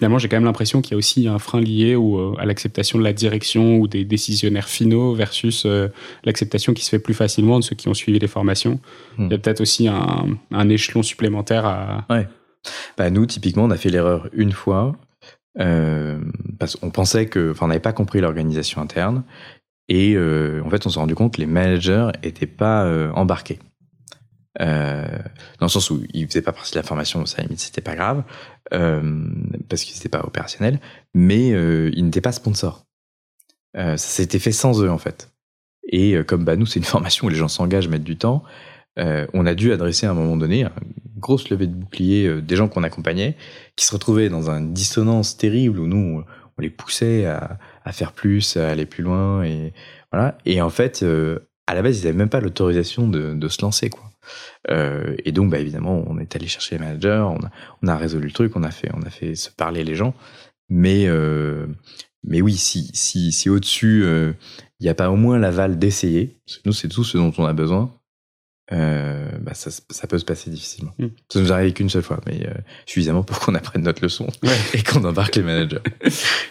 finalement, j'ai quand même l'impression qu'il y a aussi un frein lié au, à l'acceptation de la direction ou des décisionnaires finaux versus l'acceptation qui se fait plus facilement de ceux qui ont suivi les formations. Hmm. Il y a peut-être aussi un, un, échelon supplémentaire à. Ouais. Bah, nous, typiquement, on a fait l'erreur une fois. parce qu'on pensait que, enfin, on n'avait pas compris l'organisation interne et euh, en fait, on s'est rendu compte que les managers étaient pas euh, embarqués. Euh, dans le sens où ils faisaient pas partie de la formation, ça limite c'était pas grave, euh, parce qu'ils n'étaient pas opérationnels, mais euh, ils n'étaient pas sponsors. ça s'était fait sans eux en fait. Et comme bah, nous c'est une formation où les gens s'engagent, mettent du temps, on a dû adresser à un moment donné une grosse levée de bouclier des gens qu'on accompagnait, qui se retrouvaient dans une dissonance terrible où nous on les poussait à, faire plus, à aller plus loin. Et, voilà. et en fait, euh, à la base, ils n'avaient même pas l'autorisation de, de, se lancer. Quoi. Euh, et donc, bah, évidemment, on est allé chercher les managers, on a, on a, résolu le truc, on a fait, on a fait se parler les gens. Mais, euh, mais oui, si, si, si au-dessus, euh, il n'y a pas au moins l'aval d'essayer, nous, c'est tout ce dont on a besoin, euh, bah ça, ça, peut se passer difficilement. Mm. Ça nous arrive qu'une seule fois, mais euh, suffisamment pour qu'on apprenne notre leçon ouais. et qu'on embarque les managers.